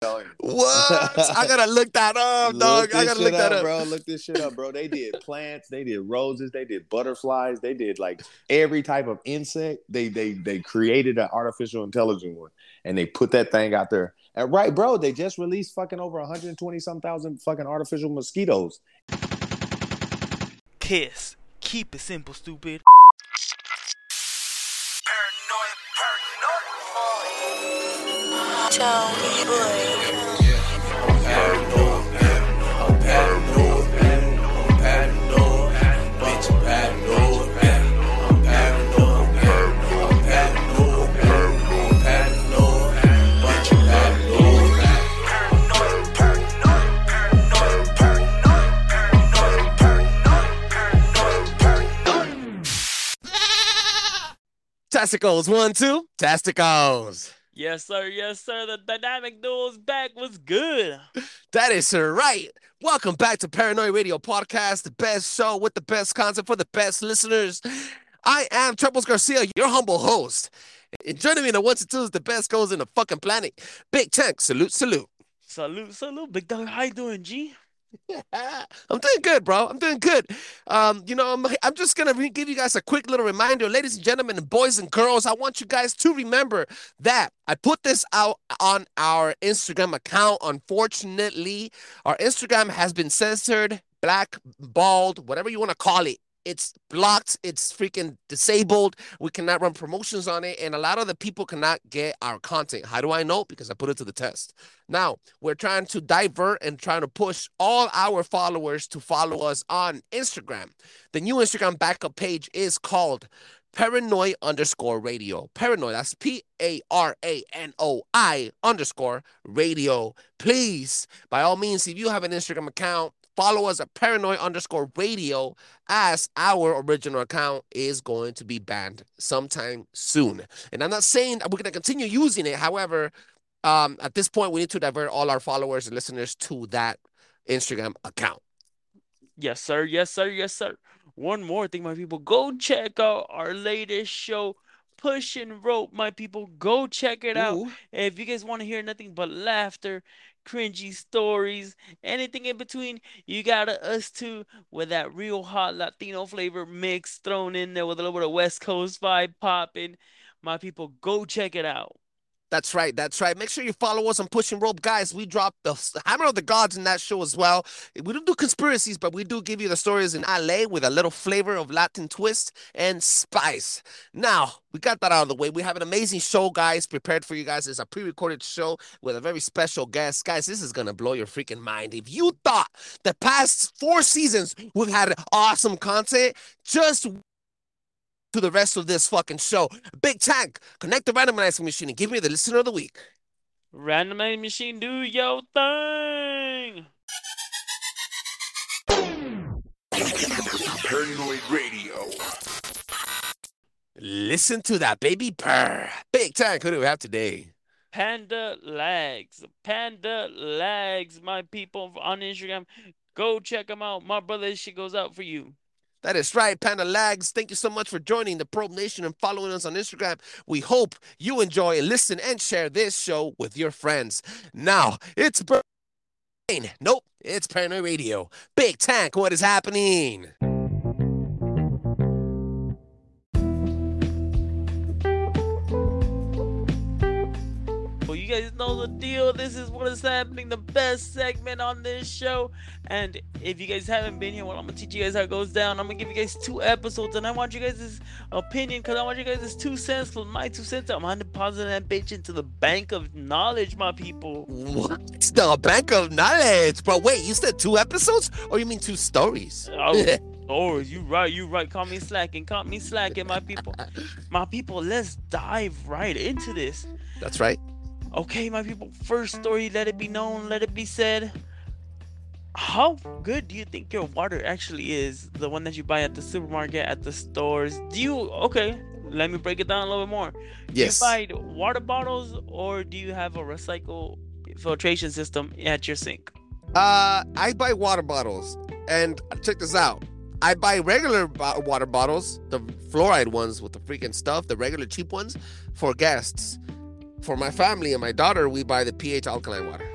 What? I gotta look that up, dog. I gotta look that up, bro. Look this shit up, bro. They did plants, they did roses, they did butterflies, they did like every type of insect. They they they created an artificial intelligent one, and they put that thing out there. And right, bro, they just released fucking over 120 some thousand fucking artificial mosquitoes. Kiss. Keep it simple, stupid. Tasticals, one, two. Tasticals. Yes, sir. Yes, sir. The dynamic duo's back was good. That is right. Welcome back to Paranoid Radio Podcast, the best show with the best content for the best listeners. I am Troubles Garcia, your humble host. And joining me in the ones and twos, the best goes in the fucking planet. Big Tank, salute, salute. Salute, salute, big dog. How you doing, G? I'm doing good, bro. I'm doing good. Um, you know, I'm, I'm just gonna re- give you guys a quick little reminder, ladies and gentlemen, and boys and girls. I want you guys to remember that I put this out on our Instagram account. Unfortunately, our Instagram has been censored, black, whatever you want to call it. It's blocked. It's freaking disabled. We cannot run promotions on it, and a lot of the people cannot get our content. How do I know? Because I put it to the test. Now we're trying to divert and trying to push all our followers to follow us on Instagram. The new Instagram backup page is called Paranoid underscore radio. Paranoid, that's P A R A N O I underscore radio. Please, by all means, if you have an Instagram account, follow us at paranoid underscore radio as our original account is going to be banned sometime soon. And I'm not saying that we're going to continue using it. However, um, at this point, we need to divert all our followers and listeners to that Instagram account. Yes, sir. Yes, sir. Yes, sir. One more thing, my people. Go check out our latest show, Pushing Rope, my people. Go check it out. If you guys want to hear nothing but laughter, cringy stories, anything in between, you got us too with that real hot Latino flavor mix thrown in there with a little bit of West Coast vibe popping. My people, go check it out. That's right. That's right. Make sure you follow us on Pushing Rope, guys. We drop the Hammer of the Gods in that show as well. We don't do conspiracies, but we do give you the stories in LA with a little flavor of Latin twist and spice. Now, we got that out of the way. We have an amazing show, guys, prepared for you guys. It's a pre recorded show with a very special guest. Guys, this is going to blow your freaking mind. If you thought the past four seasons we've had awesome content, just to the rest of this fucking show. Big Tank, connect the randomizing machine and give me the listener of the week. Random Aid Machine, do your thing. Paranoid Radio. Listen to that baby purr. Big Tank, who do we have today? Panda Lags. Panda Lags, my people on Instagram. Go check them out. My brother, this shit goes out for you. That is right, Panda Lags. Thank you so much for joining the Probe Nation and following us on Instagram. We hope you enjoy listen and share this show with your friends. Now, it's. Nope, it's Paranoid Radio. Big Tank, what is happening? Know the deal. This is what is happening, the best segment on this show. And if you guys haven't been here, well, I'm gonna teach you guys how it goes down. I'm gonna give you guys two episodes, and I want you guys' opinion because I want you guys' two cents for my two cents. I'm gonna deposit that bitch into the bank of knowledge, my people. What? The bank of knowledge. Bro, wait, you said two episodes? Or you mean two stories? Oh, oh, you right, you right. Call me slacking, call me slacking, my people. My people, let's dive right into this. That's right. Okay, my people, first story, let it be known, let it be said. How good do you think your water actually is? The one that you buy at the supermarket, at the stores. Do you, okay, let me break it down a little bit more. Yes. Do you buy water bottles or do you have a recycle filtration system at your sink? Uh, I buy water bottles, and check this out. I buy regular water bottles, the fluoride ones with the freaking stuff, the regular cheap ones, for guests. For my family and my daughter, we buy the pH alkaline water.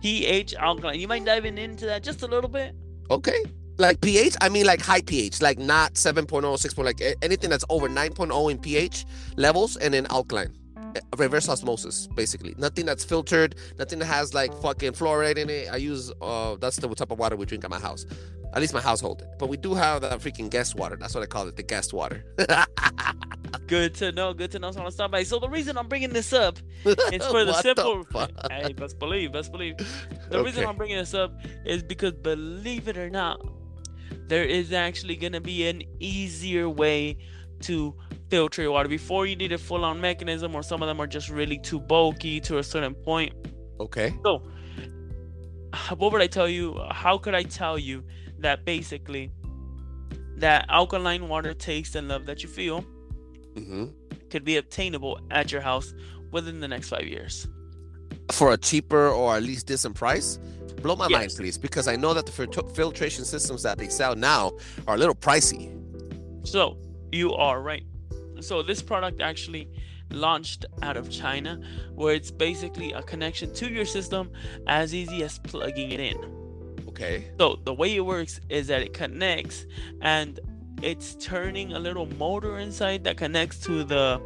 pH alkaline. You mind diving into that just a little bit? Okay. Like pH, I mean like high pH, like not 7.0, 6. like anything that's over 9.0 in pH levels and then alkaline. Uh, Reverse osmosis, basically. Nothing that's filtered, nothing that has like fucking fluoride in it. I use uh that's the type of water we drink at my house. At least my household. But we do have that freaking guest water. That's what I call it, the guest water. Good to know. Good to know. So I'm gonna stop by. So the reason I'm bringing this up It's for the simple. fuck? hey, best believe, best believe. The reason I'm bringing this up is because, believe it or not, there is actually gonna be an easier way to filter your water. Before you need a full-on mechanism, or some of them are just really too bulky to a certain point. Okay. So, what would I tell you? How could I tell you that basically that alkaline water taste and love that you feel hmm could be obtainable at your house within the next five years? For a cheaper or at least decent price? Blow my mind, please, because I know that the filtr- filtration systems that they sell now are a little pricey. So you are right. So this product actually launched out of China, where it's basically a connection to your system as easy as plugging it in. Okay. So the way it works is that it connects and it's turning a little motor inside that connects to the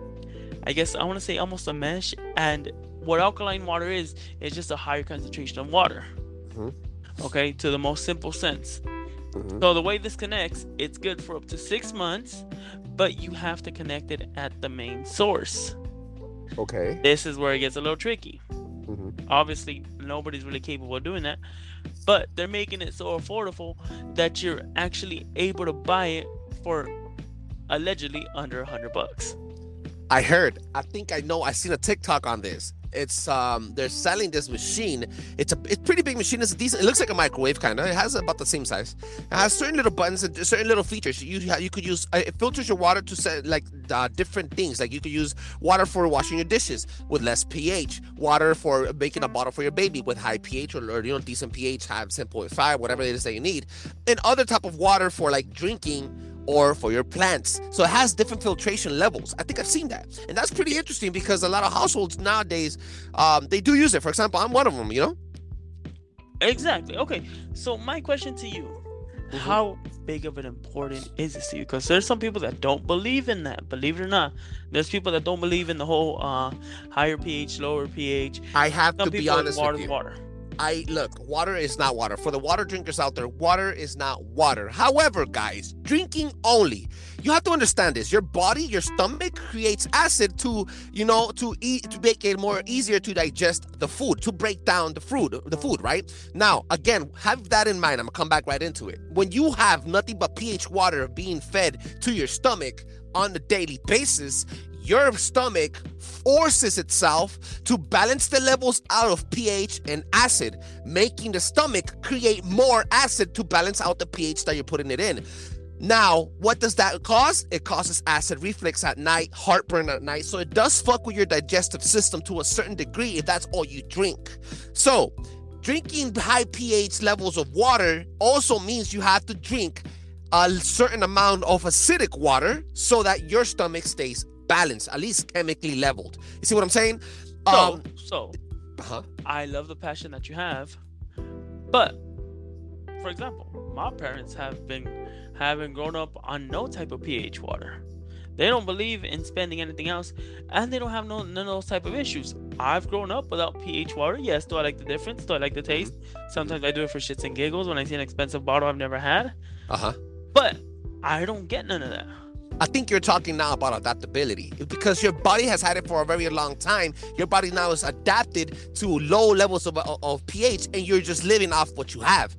I guess I want to say almost a mesh and what alkaline water is is just a higher concentration of water. Mhm. Okay, to the most simple sense. Mhm. So the way this connects, it's good for up to 6 months, but you have to connect it at the main source. Okay. This is where it gets a little tricky Mm-hmm. obviously nobody's really capable of doing that but they're making it so affordable that you're actually able to buy it for allegedly under a hundred bucks I heard. I think I know. I seen a TikTok on this. It's um, they're selling this machine. It's a it's pretty big machine. It's a decent. It looks like a microwave kind of. It has about the same size. It has certain little buttons and certain little features. You you could use. uh, It filters your water to set like uh, different things. Like you could use water for washing your dishes with less pH. Water for making a bottle for your baby with high pH or, or you know decent pH, have 10.5, whatever it is that you need. And other type of water for like drinking or for your plants. So it has different filtration levels. I think I've seen that. And that's pretty interesting because a lot of households nowadays, um, they do use it. For example, I'm one of them, you know? exactly okay so my question to you Mhm. how big of an important is this to you because there's some people that don't believe in that believe it or not there's people that don't believe in the whole uh higher ph lower ph I have some to be honest water with you. water I look, water is not water. For the water drinkers out there, water is not water. However, guys, drinking only. You have to understand this. Your body, your stomach creates acid to, you know, to eat to make it more easier to digest the food, to break down the food, the food, right? Now, again, have that in mind. I'm gonna come back right into it. When you have nothing but pH water being fed to your stomach on a daily basis, your stomach forces itself to balance the levels out of pH and acid, making the stomach create more acid to balance out the pH that you're putting it in. Now, what does that cause? It causes acid reflux at night, heartburn at night. So it does fuck with your digestive system to a certain degree if that's all you drink. So, drinking high pH levels of water also means you have to drink a certain amount of acidic water so that your stomach stays balanced, at least chemically leveled. You see what I'm saying? so so uh-huh. I love the passion that you have. But for example, my parents have been having grown up on no type of pH water. They don't believe in spending anything else, and they don't have no none of those type of issues. I've grown up without pH water. Yes, do I like the difference? Do I like the taste? Sometimes I do it for shits and giggles when I see an expensive bottle I've never had. Uh-huh. But I don't get none of that. I think you're talking now about adaptability because your body has had it for a very long time. Your body now is adapted to low levels of, of, pH and you're just living off what you have.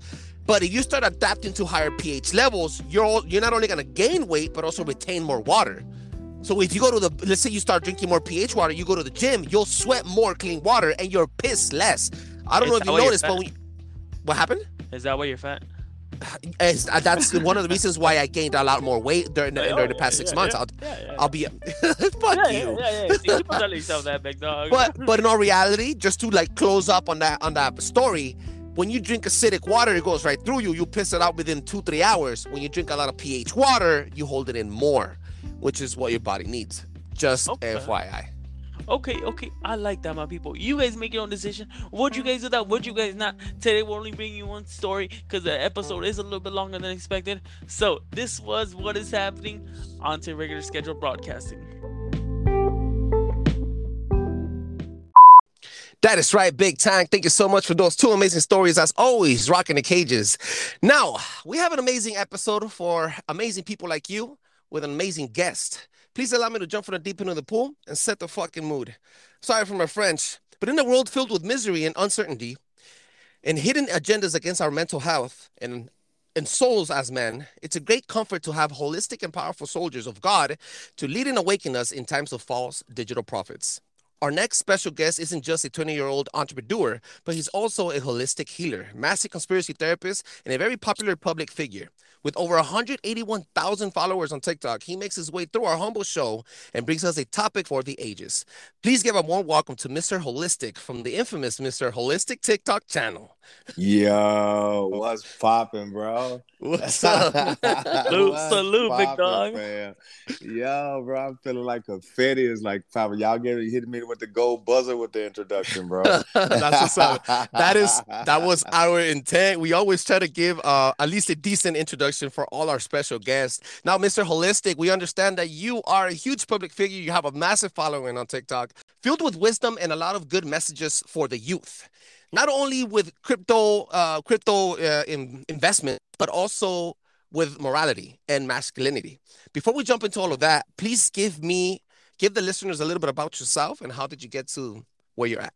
But if you start adapting to higher pH levels, you're all, you're not only going to gain weight but also retain more water. So if you go to the let's say you start drinking more pH water, you go to the gym, you'll sweat more clean water and you're piss less. I don't Is know if you noticed, but when you- what happened? Is that why you're fat? Is- uh, that's one of the reasons why I gained a lot more weight during the, during the past six months. I'll. I'll be fuck you. Yeah, yeah, yeah. See, keep on yourself that, big dog. But but in all reality, just to like close up on that on that story, when you drink acidic water, it goes right through you. You piss it out within two three hours. When you drink a lot of pH water, you hold it in more, which is what your body needs. Just Okay. FYI. Okay, okay, I like that, my people. You guys make your own decision. Would you guys do that? Would you guys not? Today we're only bringing you one story because the episode is a little bit longer than expected. So this was what is happening onto regular schedule broadcasting. That is right, Big time. Thank you so much for those two amazing stories, as always, rocking the cages. Now, we have an amazing episode for amazing people like you with an amazing guest. Please allow me to jump from the deep end of the pool and set the fucking mood. Sorry for my French, but in a world filled with misery and uncertainty and hidden agendas against our mental health and and souls as men, it's a great comfort to have holistic and powerful soldiers of God to lead and awaken us in times of false digital prophets. Our next special guest isn't just a 20 year old entrepreneur, but he's also a holistic healer, massive conspiracy therapist, and a very popular public figure. With over 181,000 followers on TikTok, he makes his way through our humble show and brings us a topic for the ages. Please give a warm welcome to Mr. Holistic from the infamous Mr. Holistic TikTok channel. Yo, what's popping, bro? What's up? Salute, What's salute, big dog. Yo, bro, I'm feeling like confetti is like popping. Y'all get hitting me with the gold buzzer with the introduction, bro. That's what's up. That is that was our intent. We always try to give uh, at least a decent introduction for all our special guests. Now, Mr. Holistic, we understand that you are a huge public figure. You have a massive following on TikTok, filled with wisdom and a lot of good messages for the youth. Not only with crypto, uh, crypto uh, in, investment, but also with morality and masculinity. Before we jump into all of that, please give me, give the listeners a little bit about yourself and how did you get to where you're at.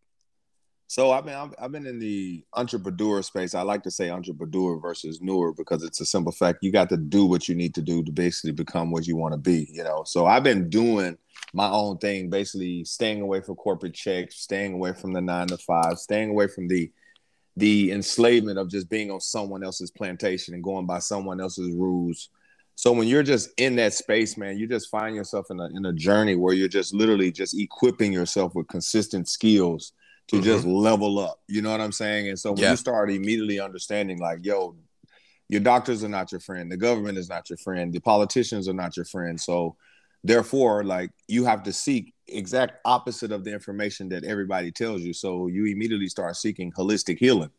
So I've been I've, I've been in the entrepreneur space. I like to say entrepreneur versus newer because it's a simple fact. You got to do what you need to do to basically become what you want to be. You know. So I've been doing my own thing, basically staying away from corporate checks, staying away from the nine to five, staying away from the the enslavement of just being on someone else's plantation and going by someone else's rules. So when you're just in that space, man, you just find yourself in a in a journey where you're just literally just equipping yourself with consistent skills to Mhm. just level up. You know what I'm saying? And so when Yeah. you start immediately understanding, like, yo, your doctors are not your friend, the government is not your friend, the politicians are not your friend. So therefore, like you have to seek exact opposite of the information that everybody tells you. So you immediately start seeking holistic healing.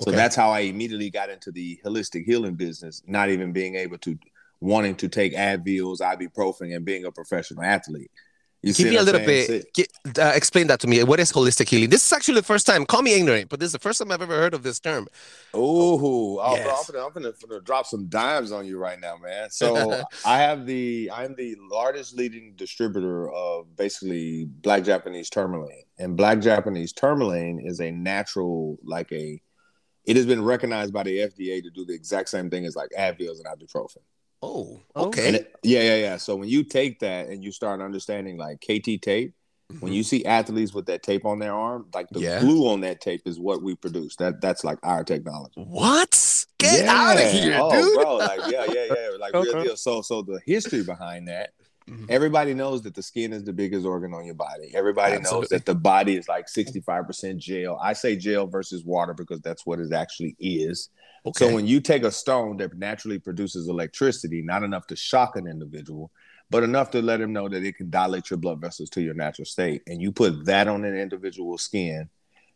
So that's how I immediately got into the holistic healing business, not even being able to wanting to take Advils, ibuprofen, and being a professional athlete. You Give me a little bit. Uh, explain that to me. What is holistic healing? This is actually the first time. Call me ignorant, but this is the first time I've ever heard of this term. Ooh, oh, Yes. I'm gonna, I'm gonna, gonna drop some dimes on you right now, man. So I have the, I'm the largest leading distributor of basically Black Japanese tourmaline, and Black Japanese tourmaline is a natural, like a, it has been recognized by the FDA to do the exact same thing as like Advil and ibuprofen. Oh, Oh. okay. And it- yeah, yeah, yeah. So when you take that and you start understanding like KT tape, when mm-hmm. you see athletes with that tape on their arm, like the Yeah. glue on that tape is what we produce. That that's like our technology. what? Get out of Yeah. here, oh, dude. bro! Like, yeah, yeah, yeah. Like real deal. So, so the history behind that. Mhm. Everybody knows that the skin is the biggest organ on your body. Everybody knows that the body is like sixty-five percent gel. I say gel versus water because that's what it actually is. Okay. So when you take a stone that naturally produces electricity, not enough to shock an individual, but enough to let them know that it can dilate your blood vessels to your natural state, and you put that on an individual's skin,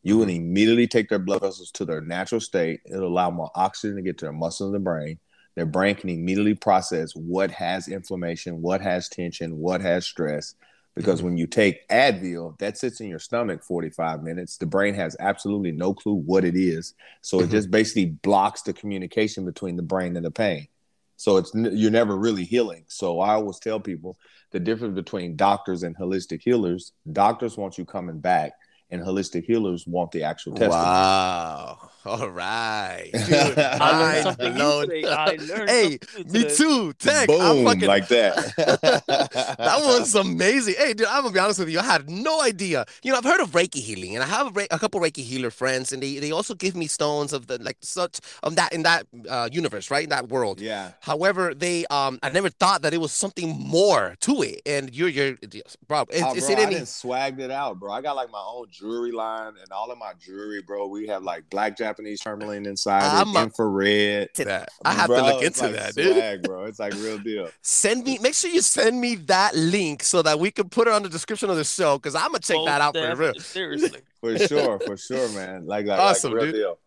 you will immediately take their blood vessels to their natural state. It'll allow more oxygen to get to their muscles and the brain. Their brain can immediately process what has inflammation, what has tension, what has stress. Because when you take Advil, that sits in your stomach 45 minutes. The brain has absolutely no clue what it is. So Mhm. it just basically blocks the communication between the brain and the pain. So it's you're never really healing. So I always tell people the difference between doctors and holistic healers. Doctors want you coming back, and holistic healers want the actual testing. Wow. All right. Dude, I learned something new blown. today. I learned hey, something me today. too. Tech. Boom, fucking like that. that was amazing. Hey, dude, I'm gonna be honest with you. I had no idea. You know, I've heard of Reiki healing, and I have a, Re- a couple Reiki healer friends, and they, they also give me stones of the like such of that in that uh, universe, right? In that world. yeah. However, they um, I never thought that it was something more to it. And you're you're, bro. Is, Oh, is bro, it I any? done swagged it out, bro. I got like my own jewelry line, and all of my jewelry, bro. We have like black Japanese Japanese tourmaline inside I'm it, a- infrared. That I have Bro, to look into like that, dude. swag, bro. It's like real deal. Send me. Make sure you send me that link so that we can put it on the description of the show because I'm gonna check Most that out for real. Seriously. For sure, for sure, man. Like, like, Awesome, like real dude. deal.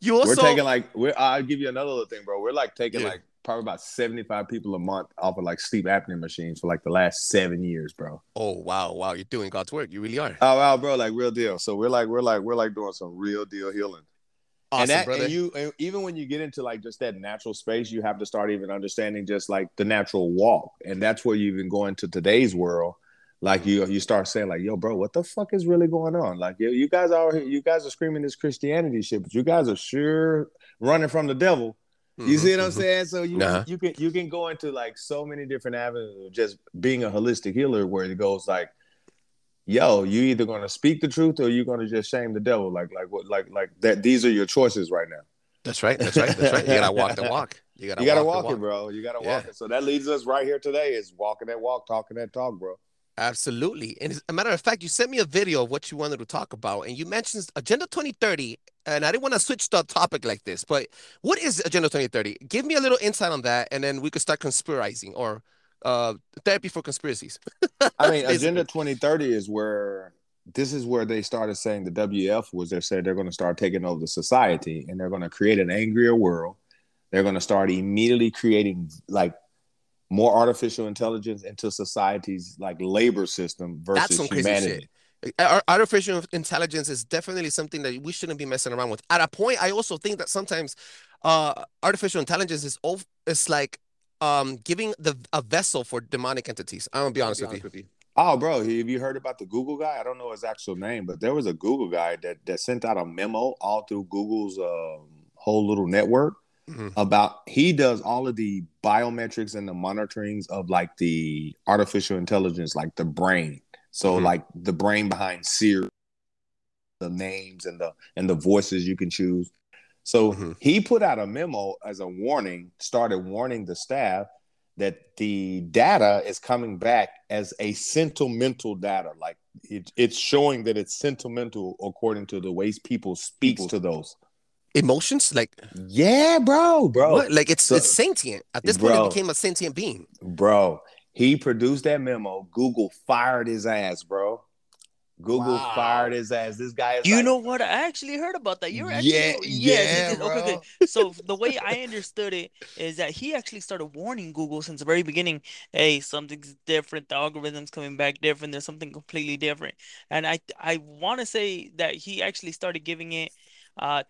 You also we're taking like we're I'll give you another little thing, bro. We're like taking Yeah. like probably about 75 people a month off of like sleep apnea machines for like the last seven years, bro. Oh wow, wow, you're doing God's work. You really are. Oh wow, bro, like real deal. So we're like we're like we're like doing some real deal healing. Awesome, and that brother. and you and even when you get into like just that natural space, you have to start even understanding just like the natural walk. And that's where you even go into today's world. Like you you start saying, like, yo, bro, what the fuck is really going on? Like you, you guys are you guys are screaming this Christianity shit, but you guys are sure running from the devil. You Mhm, see what I'm mhm. saying? So you Uh-huh. you can you can go into like so many different avenues of just being a holistic healer where it goes like, yo, you either gonna speak the truth or you're gonna just shame the devil. Like like what like like that these are your choices right now. That's right. That's right. That's right. You gotta walk the walk. You gotta, you gotta walk, walk, the it, bro. You gotta Yeah. walk it. So that leads us right here today is walking that walk, talking that talk, bro. Absolutely. And as a matter of fact, you sent me a video of what you wanted to talk about, and you mentioned Agenda 2030. And I didn't want to switch the topic like this, but what is Agenda 2030? Give me a little insight on that, and then we could start conspirizing or uh, therapy for conspiracies. I mean, Agenda 2030 is where this is where they started saying the WF was they said they're going to start taking over the society and they're going to create an angrier world. They're going to start immediately creating like more artificial intelligence into society's like labor system versus That's some crazy humanity. shit. Artificial intelligence is definitely something that we shouldn't be messing around with. At a point, I also think that sometimes uh, artificial intelligence is ov- it's like um, giving the a vessel for demonic entities. I'm gonna be honest with you. Oh, bro, have you heard about the Google guy? I don't know his actual name, but there was a Google guy that that sent out a memo all through Google's um, whole little network Mhm. about he does all of the biometrics and the monitorings of like the artificial intelligence, like the brain. So Mhm. like the brain behind Siri, the names and the and the voices you can choose. So Mhm. he put out a memo as a warning, started warning the staff that the data is coming back as a sentimental data. Like it, it's showing that it's sentimental according to the ways people speak to those. Emotions, like Yeah, bro, bro. what? Like it's So- it's sentient. At this point, Bro. it became a sentient being. Bro, he produced that memo. Google fired his ass, bro. Google Wow. fired his ass. This guy is You like, know what? I actually heard about that. You're actually Yeah, yes, yeah, it is- okay, bro. okay. So the way I understood it is that he actually started warning Google since the very beginning. Hey, something's different. The algorithm's coming back different. There's something completely different. And I I want to say that he actually started giving it, uh,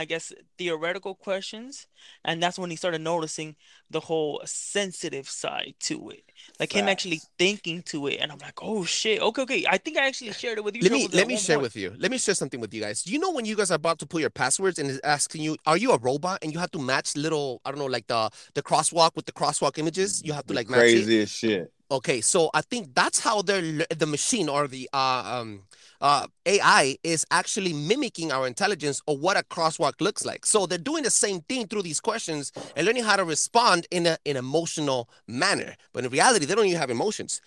I guess theoretical questions, and that's when he started noticing the whole sensitive side to it, like him actually thinking to it. And I'm like, oh shit. Okay, okay. I think I actually shared it with you. Let me let me share point. with you. Let me share something with you guys. Do you know when you guys are about to put your passwords and it's asking you, are you a robot? And you have to match little, I don't know, like the the crosswalk with the crosswalk images. You have to the like match it. craziest shit. Okay, so I think that's how they're the machine or the uh, um uh AI is actually mimicking our intelligence or what a crosswalk looks like. So they're doing the same thing through these questions and learning how to respond in a an emotional manner. But in reality, they don't even have emotions.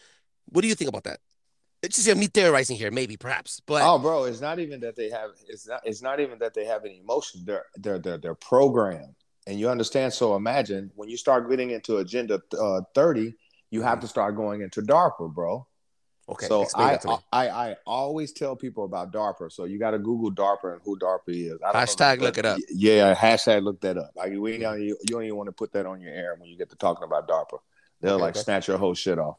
What do you think about that? It's just me theorizing here, maybe, perhaps. But Oh, bro, it's not even that they have. It's not. It's not even that they have any emotion. They're they're they're they're programmed, and you understand. So imagine when you start getting into Agenda uh, thirty, you have to start going into DARPA, bro. okay, so I, that to me. I I always tell people about DARPA. So you got to Google DARPA and who DARPA is. Don't Hashtag look it up. Yeah, hashtag look that up. Like we ain't, you, you don't even want to put that on your air when you get to talking about DARPA. They'll Okay, like okay. snatch your whole shit off.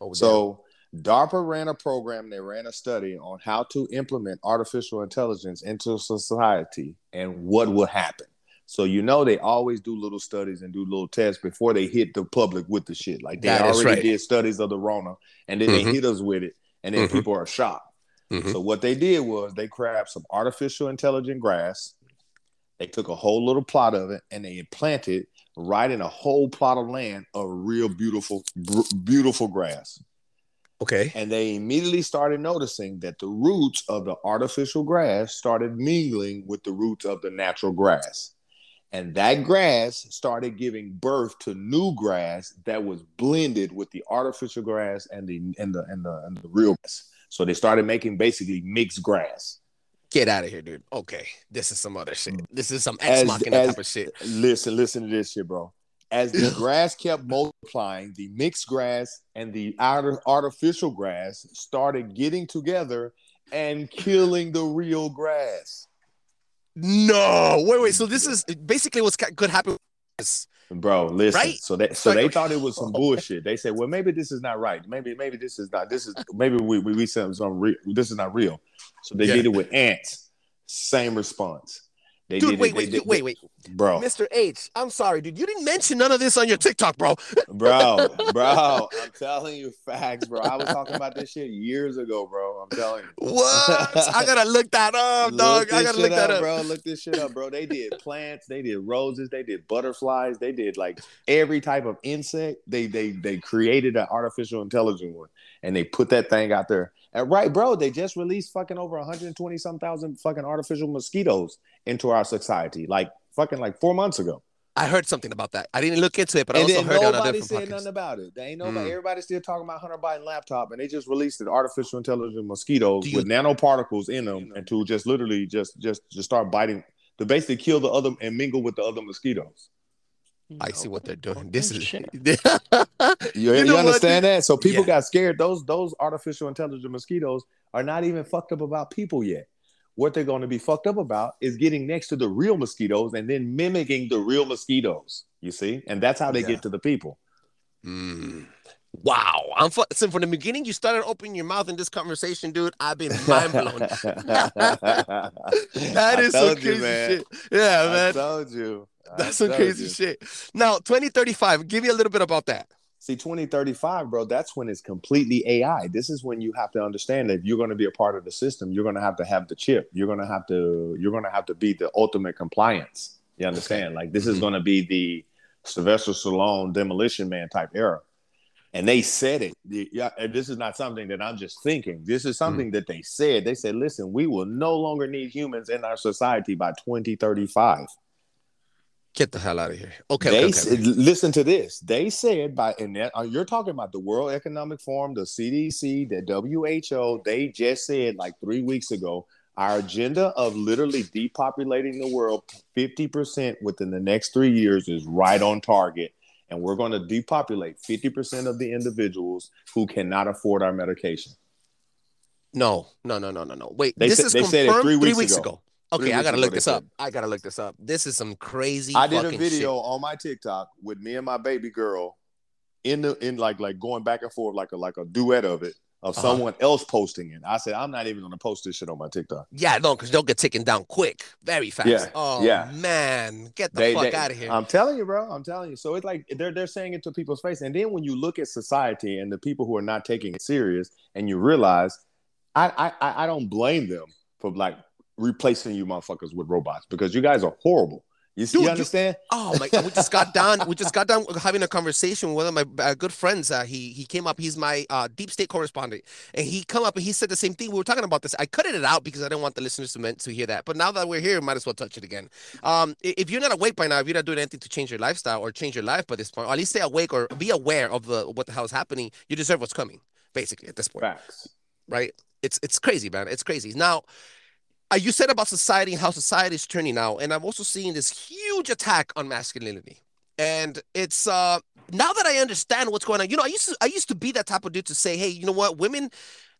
Oh, damn. So DARPA ran a program, they ran a study on how to implement artificial intelligence into society and what would happen. So you know they always do little studies and do little tests before they hit the public with the shit. Like they That already right. did studies of the Rona and then Mhm. they hit us with it and then Mhm. people are shocked. Mhm. So what they did was they grabbed some artificial intelligent grass. They took a whole little plot of it and they planted right in a whole plot of land a real beautiful, beautiful grass. okay. And they immediately started noticing that the roots of the artificial grass started mingling with the roots of the natural grass. And that grass started giving birth to new grass that was blended with the artificial grass and the and the and the, and the real grass. So they started making basically mixed grass. Get out of here, dude. Okay, this is some other shit. This is some ex machina type of shit. Listen, listen to this shit, bro. As the grass kept multiplying, the mixed grass and the outer artificial grass started getting together and killing the real grass. No, wait, wait. So this is basically what's could happen. Bro, listen. Right? So they so they thought it was some oh, bullshit. They said, well, maybe this is not right. Maybe maybe this is not. This is maybe we we, we said some re- this is not real. So they Yeah. did it with ants. Same response. They Dude, did wait, it, wait, they dude, did- wait, wait. bro, Mr. H, I'm sorry, dude. You didn't mention none of this on your TikTok, bro. bro, bro. I'm telling you facts, bro. I was talking about this shit years ago, bro. I'm telling you. What? I gotta look that up, dog. I gotta look that up. bro. Look this shit up, bro. They did plants, they did roses, they did butterflies, they did like every type of insect. They they they created an artificial intelligent one, and they put that thing out there. And right, bro, they just released fucking over 120 some thousand fucking artificial mosquitoes into our society, like fucking like four months ago. I heard something about that. I didn't look into it, but I and also then heard it on nobody said nothing about it. They ain't nobody. Mm. Everybody's still talking about Hunter Biden laptop, and they just released an artificial intelligent mosquitoes you- with nanoparticles in them, and to just literally just just just start biting to basically kill the other and mingle with the other mosquitoes. I see what they're doing. Okay, This is shit. You, You you know what, understand that? So people Yeah. got scared. Those those artificial intelligent mosquitoes are not even fucked up about people yet. What they're going to be fucked up about is getting next to the real mosquitoes and then mimicking the real mosquitoes. You see, and that's how they Yeah. get to the people. Mm. Wow. I'm fu- so from the beginning you started opening your mouth in this conversation, dude. I've been mind blown. that I is some told you, crazy man. shit. Yeah, I man. told you. That's some crazy you. shit. Now, 2035, give me a little bit about that. See, 2035, bro, that's when it's completely AI. This is when you have to understand that if you're going to be a part of the system, you're going to have to have the chip. You're going to have to you're going to have to be the ultimate compliance. You understand? Like this is Mhm. going to be the Sylvester Stallone demolition man type era. And they said it. Yeah, this is not something that I'm just thinking. This is something that they said. They said, "Listen, we will no longer need humans in our society by 2035." Get the hell out of here. Okay, they okay, okay, listen to this. They said by and that, uh, you're talking about the World Economic Forum, the CDC, the WHO. They just said like three weeks ago, our agenda of literally depopulating the world 50% within the next three years is right on target. And we're going to depopulate 50% of the individuals who cannot afford our medication. No, no, no, no, no, no. Wait, They this said- is they said it confirmed three three weeks weeks ago. ago. Okay, I gotta look this up. I gotta look this up. This is some crazy. I did a video shit. on my TikTok with me and my baby girl in the in like like going back and forth like a like a duet of it of Uh-huh. someone else posting it. I said I'm not even gonna post this shit on my TikTok. Yeah, no, because they'll get taken down quick, very fast. Yeah, Oh yeah. man, get the They- fuck out of here. I'm telling you, bro. I'm telling you. So it's like they're they're saying it to people's face, and then when you look at society and the people who are not taking it serious, and you realize, I I I I don't blame them for like replacing you motherfuckers with robots because you guys are horrible. You, Dude, you you- understand? Oh my god, we just got done. We just got done having a conversation with one of my uh, good friends. Uh, he he came up. He's my uh, deep state correspondent, and he come up and he said the same thing. We were talking about this. I cut it out because I didn't want the listeners to meant to hear that. But now that we're here, might as well touch it again. Um, if you're not awake by now, if you're not doing anything to change your lifestyle or change your life by this point, or at least stay awake or be aware of the what the hell is happening, you deserve what's coming. Basically, at this point Facts. right? It's it's crazy, man. It's crazy. Now, uh, you said about society and how society is turning now, and I'm also seeing this huge attack on masculinity. And it's uh now that I understand what's going on, you know, I used to I used to be that type of dude to say, hey, you know what, women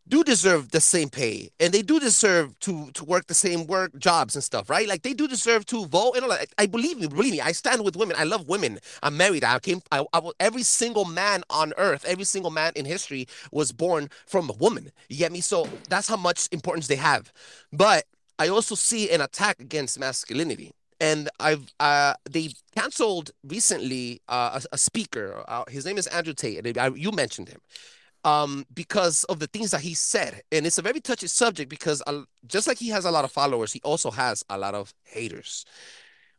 do deserve the same pay and they do deserve to to work the same work jobs and stuff right? Like they do deserve to vote and all that. I believe me believe me I stand with women. I love women. I'm married. I came I, I every single man on earth every single man in history was born from a woman. You get me? So that's how much importance they have. But I also see an attack against masculinity and I've uh they canceled recently uh, a, a speaker uh, his name is Andrew Tate and I, you mentioned him um, because of the things that he said. And it's a very touchy subject because uh, just like he has a lot of followers, he also has a lot of haters.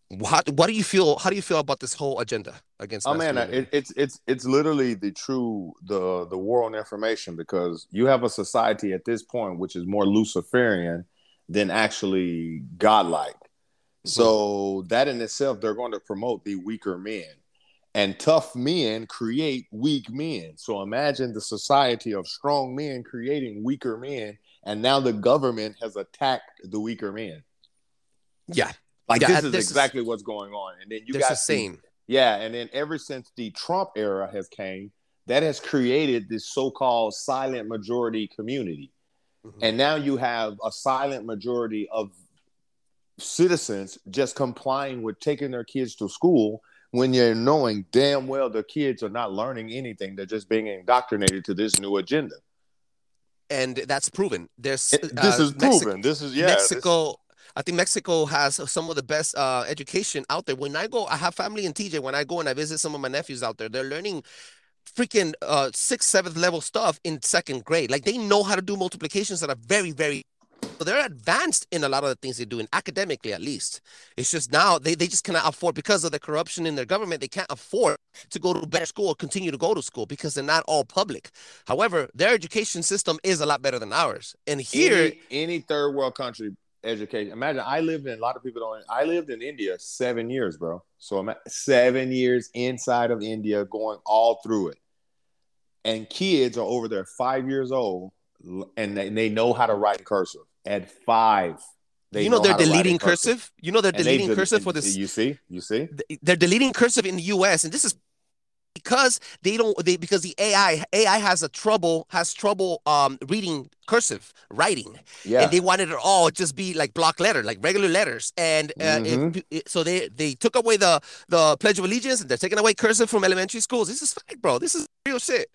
What what do you feel? How do you feel about this whole agenda against? Oh man, it, it's it's it's literally the true the the war on information because you have a society at this point which is more Luciferian than actually godlike. Mm-hmm. So that in itself, they're going to promote the weaker men, and tough men create weak men. So imagine the society of strong men creating weaker men, and now the government has attacked the weaker men. Yeah, Like Yeah, this is this is- exactly what's going on. And then you got is same. Yeah, and then ever since the Trump era has came, that has created this so-called silent majority community. Mhm. And now you have a silent majority of citizens just complying with taking their kids to school when you're knowing damn well the kids are not learning anything. They're just being indoctrinated to this new agenda. and that's proven. There's It- this uh, is Mexi- proven. this is yeah. this- Mexico. I think Mexico has some of the best uh, education out there. When I go, I have family in TJ. When I go and I visit some of my nephews out there, they're learning freaking uh, sixth, seventh level stuff in second grade. Like they know how to do multiplications that are very, very. So they're advanced in a lot of the things they do, in academically at least. It's just now they, they just cannot afford because of the corruption in their government. They can't afford to go to better school or continue to go to school because they're not all public. However, their education system is a lot better than ours. And here, any, any third world country education. Imagine I lived in a lot of people don't. I lived in India seven years, bro. So I'm seven years inside of India, going all through it. And kids are over there five years old, and they, they know how to write cursive at five. They you know, they're write in deleting cursive. You know they're And deleting del- cursive for and this. You see, you see. They're deleting cursive in the U.S. and this is because they don't they because the AI AI has a trouble has trouble um reading cursive writing. Yeah, and they wanted it all just be like block letter like regular letters. And uh, if- Mhm. it- so they they took away the the pledge of allegiance and they're taking away cursive from elementary schools. This is fact bro. This is real shit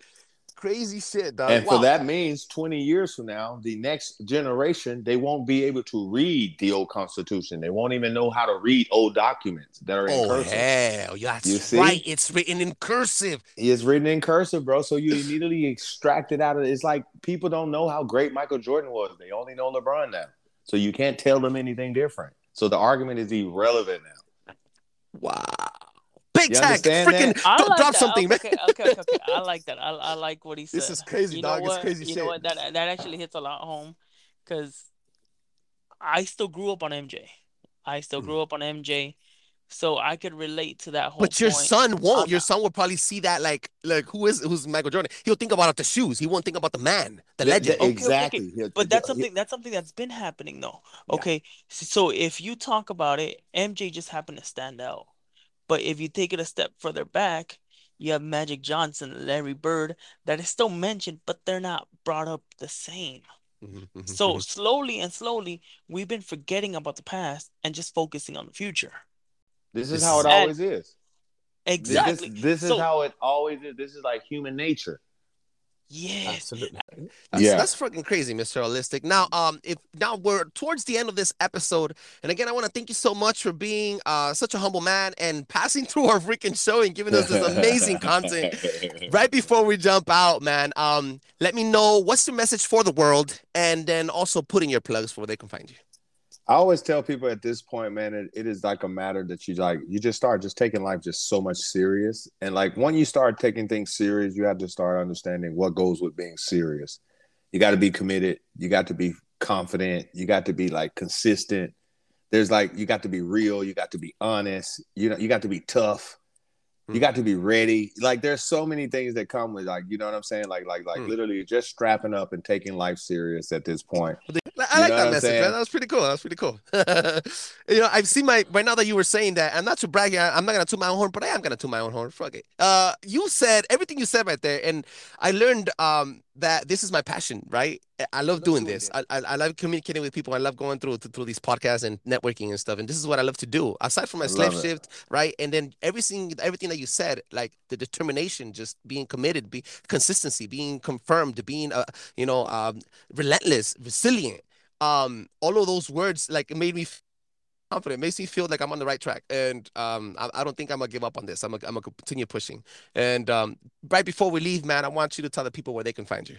crazy shit dog. And Wow. for that means 20 years from now the next generation they won't be able to read the old constitution. They won't even know how to read old documents that are in oh cursive. hell that's You see? right. It's written in cursive. It's written in cursive bro. So you immediately extract it out of it's like people don't know how great michael jordan was. They only know lebron now. So you can't tell them anything different. So the argument is irrelevant now. Wow big You tag freaking that? I don't like drop that. something man okay, okay, okay, okay. I like that. I, I like what he said. This is crazy, you know dog. It's What? crazy you shit. know what? That that actually hits a lot home, because I still grew up on MJ. I still Mm. grew up on MJ, so I could relate to that whole. But your point. son won't. I'm Your not- son will probably see that like like who is who's Michael Jordan. He'll think about the shoes. He won't think about the man, the Th- legend. th- Okay, okay, exactly But that's something that's something that's been happening though. Okay, s- so if you talk about it, MJ just happened to stand out. But if you take it a step further back, you have Magic Johnson, Larry Bird, that is still mentioned, but they're not brought up the same. Mhm, mhm, So mhm. slowly and slowly, we've been forgetting about the past and just focusing on the future. this This is how it always is This- Exactly. this, this is So- how it always is this is like human nature Yes. Absolutely. That's, Yeah. that's freaking crazy, Mr. Holistic. Now, um, if now we're towards the end of this episode, and again, I want to thank you so much for being uh such a humble man and passing through our freaking show and giving us this amazing content. Right before we jump out, man, um, let me know what's your message for the world, and then also put in your plugs for where they can find you. I always tell people at this point, man, it, it is like a matter that you like you just start just taking life just so much serious. And like when you start taking things serious, you have to start understanding what goes with being serious. You got to be committed, you got to be confident, you got to be like consistent. There's like you got to be real, you got to be honest, you know, you got to be tough. You got to be ready. Like there's so many things that come with like, you know what I'm saying? Like like like Hmm. literally just strapping up and taking life serious at this point. I You like know that message, man. That was pretty cool. That was pretty cool. you know, I've seen my right now that you were saying that. I'm not to brag. I'm not gonna toot my own horn, but I am gonna toot my own horn. Fuck it. Uh, you said everything you said right there, and I learned um that this is my passion. Right. I- I love doing doing this. I, I I love communicating with people. I love going through through these podcasts and networking and stuff. And this is what I love to do. Aside from my slave shift, right? And then everything everything that you said, like the determination, just being committed, be consistency, being confirmed, being uh, you know, um, relentless, resilient. Um, all of those words like made me f- confident. It makes me feel like I'm on the right track. And um, I, I don't think I'm gonna give up on this. I'm gonna, I'm gonna continue pushing. And um, right before we leave, man, I want you to tell the people where they can find you.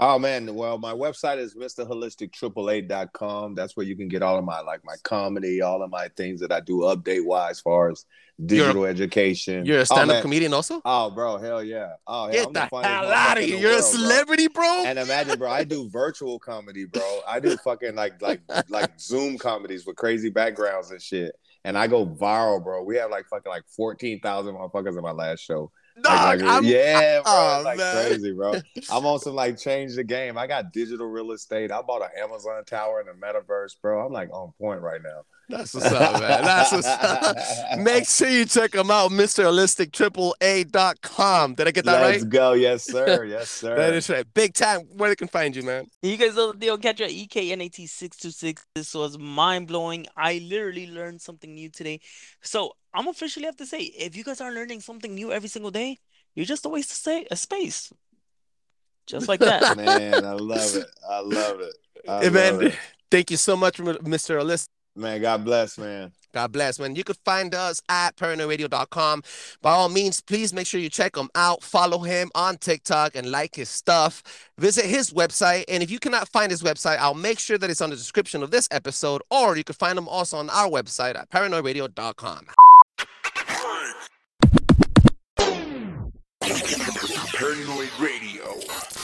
Oh man, well, my website is mrholistic888.com. That's where you can get all of my like my comedy, all of my things that I do update wise as far as digital education. You're a Oh, stand-up man. comedian also. Oh, bro, hell yeah. Oh, hell, Get I'm the funniest hell out of here! You're a world, bro. celebrity, bro. And imagine, bro, I do virtual comedy, bro. I do fucking like like like Zoom comedies with crazy backgrounds and shit. And I go viral, bro. We have like fucking like fourteen thousand motherfuckers in my last show. Dog, I'm, yeah, bro. oh, like man. crazy, bro. I'm on some like change the game. I got digital real estate. I bought an Amazon tower in the metaverse, bro. I'm like on point right now. That's what's up, man. That's what's up. Make sure you check them out, Mr. Holistic AAA.com. Did I get that Let's right? go. Yes, sir. Yes, sir. That is right. Big time. Where they can find you, man. You guys know the deal. Catch you at E EKNAT626. This was mind blowing. I literally learned something new today. So I'm officially have to say, if you guys aren't learning something new every single day, you're just a waste of sa- a space. Just like that. Man, I love it. I love it. I Hey, love man, it. thank you so much, Mr. Holistic. Man, God bless, man. God bless, man. You could find us at paranoidradio.com. By all means, please make sure you check him out. Follow him on TikTok and like his stuff. Visit his website. And if you cannot find his website, I'll make sure that it's on the description of this episode, or you can find him also on our website at paranoidradio.com. Paranoid Radio.